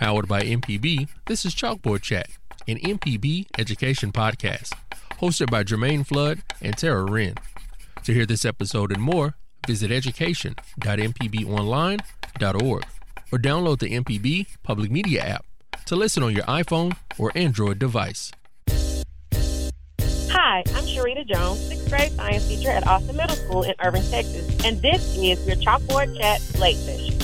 Powered by MPB, this is Chalkboard Chat, an MPB education podcast, hosted by Jermaine Flood and Tara Wren. To hear this episode and more, visit education.mpbonline.org or download the MPB Public Media app to listen on your iPhone or Android device. Hi, I'm Sharita Jones, sixth grade science teacher at Austin Middle School in Irving, Texas, and this is your Chalkboard Chat Late Session.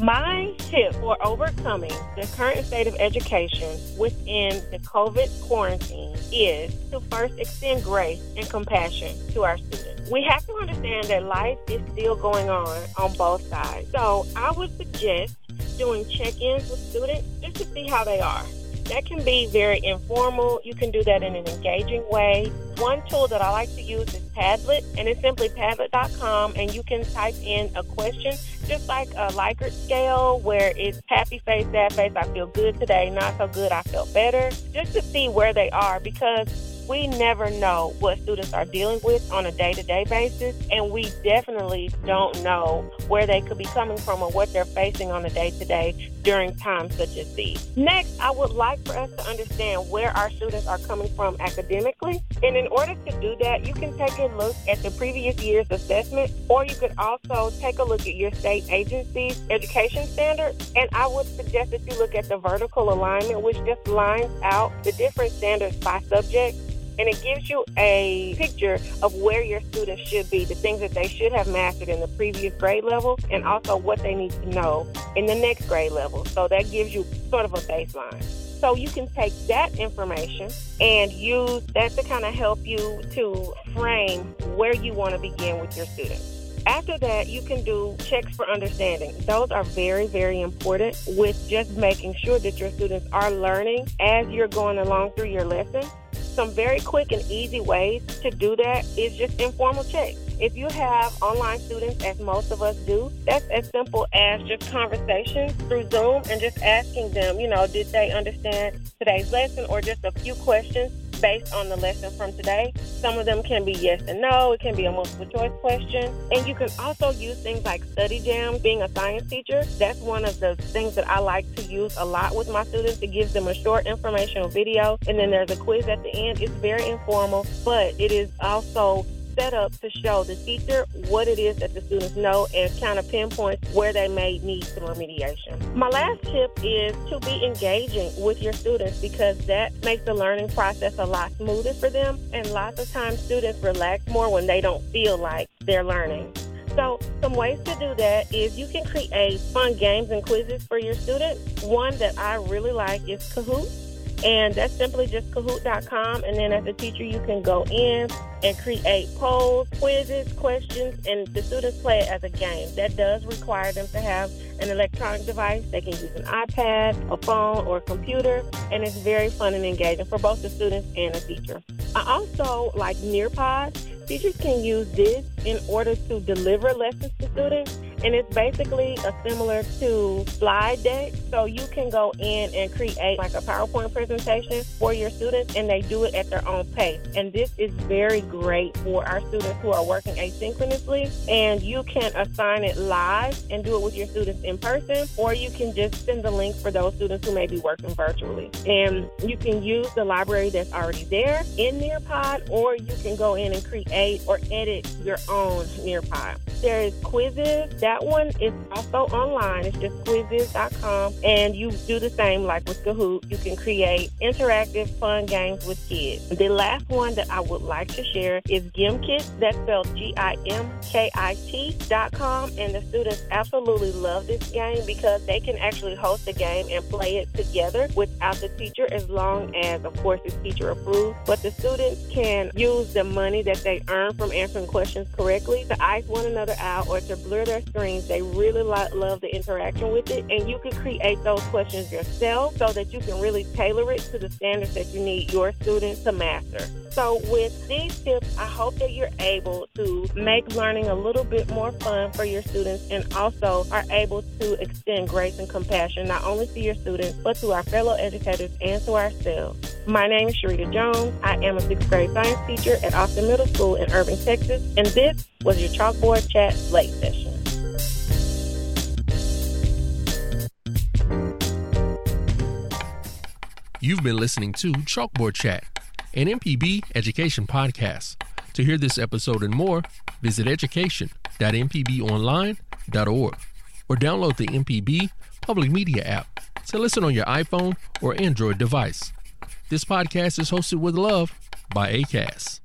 My tip for overcoming the current state of education within the COVID quarantine is to first extend grace and compassion to our students. We have to understand that life is still going on on both sides. So I would suggest doing check ins with students just to see how they are. That can be very informal. You can do that in an engaging way. One tool that I like to use is Padlet, and it's simply padlet.com, and you can type in a question, just like a Likert scale, where it's happy face, sad face, I feel good today, not so good, I feel better, just to see where they are because we never know what students are dealing with on a day to day basis, and we definitely don't know where they could be coming from or what they're facing on a day to day during times such as these. Next, I would like for us to understand where our students are coming from academically, and in order to do that, you can take a look at the previous year's assessment, or you could also take a look at your state agency's education standards, and I would suggest that you look at the vertical alignment, which just lines out the different standards by subject and it gives you a picture of where your students should be, the things that they should have mastered in the previous grade level, and also what they need to know in the next grade level. So that gives you sort of a baseline. So you can take that information and use that to kind of help you to frame where you want to begin with your students. After that, you can do checks for understanding. Those are very, very important with just making sure that your students are learning as you're going along through your lesson some very quick and easy ways to do that is just informal checks. If you have online students, as most of us do, that's as simple as just conversations through Zoom and just asking them, you know, did they understand today's lesson or just a few questions based on the lesson from today. Some of them can be yes and no. It can be a multiple choice question. And you can also use things like study jams. Being a science teacher, that's one of the things that I like to use a lot with my students. It gives them a short informational video, and then there's a quiz at the end. It's very informal, but it is also set up to show the teacher what it is that the students know and kind of pinpoint where they may need some remediation. My last tip is to be engaging with your students because that makes the learning process a lot smoother for them. And lots of times students relax more when they don't feel like they're learning. So, some ways to do that is you can create fun games and quizzes for your students. One that I really like is Kahoot. And that's simply just Kahoot.com. And then as a teacher, you can go in and create polls, quizzes, questions, and the students play it as a game. That does require them to have an electronic device. They can use an iPad, a phone, or a computer, and it's very fun and engaging for both the students and the teacher. I also like Nearpod. Teachers can use this in order to deliver lessons to students and it's basically a similar to slide deck. So you can go in and create like a PowerPoint presentation for your students and they do it at their own pace. And this is very great for our students who are working asynchronously and you can assign it live and do it with your students in person or you can just send the link for those students who may be working virtually. And you can use the library that's already there in Nearpod or you can go in and create or edit your own Nearpod. There's Quizizz that one is also online. It's just quizizz.com. And you do the same like with Kahoot. You can create interactive, fun games with kids. The last one that I would like to share is Gimkit. That's spelled G-I-M-K-I-T.com. And the students absolutely love this game because they can actually host a game and play it together without the teacher as long as, of course, it's teacher approved. But the students can use the money that they earn from answering questions correctly to ice one another out or to blur their screens. They really lo- love the interaction with it, and you can create those questions yourself so that you can really tailor it to the standards that you need your students to master. So, with these tips, I hope that you're able to make learning a little bit more fun for your students and also are able to extend grace and compassion not only to your students, but to our fellow educators and to ourselves. My name is Sharita Jones. I am a sixth grade science teacher at Austin Middle School in Irving, Texas, and this was your Chalkboard Chat Late Session. You've been listening to Chalkboard Chat, an MPB education podcast. To hear this episode and more, visit education.mpbonline.org or download the MPB Public Media app to listen on your iPhone or Android device. This podcast is hosted with love by ACAST.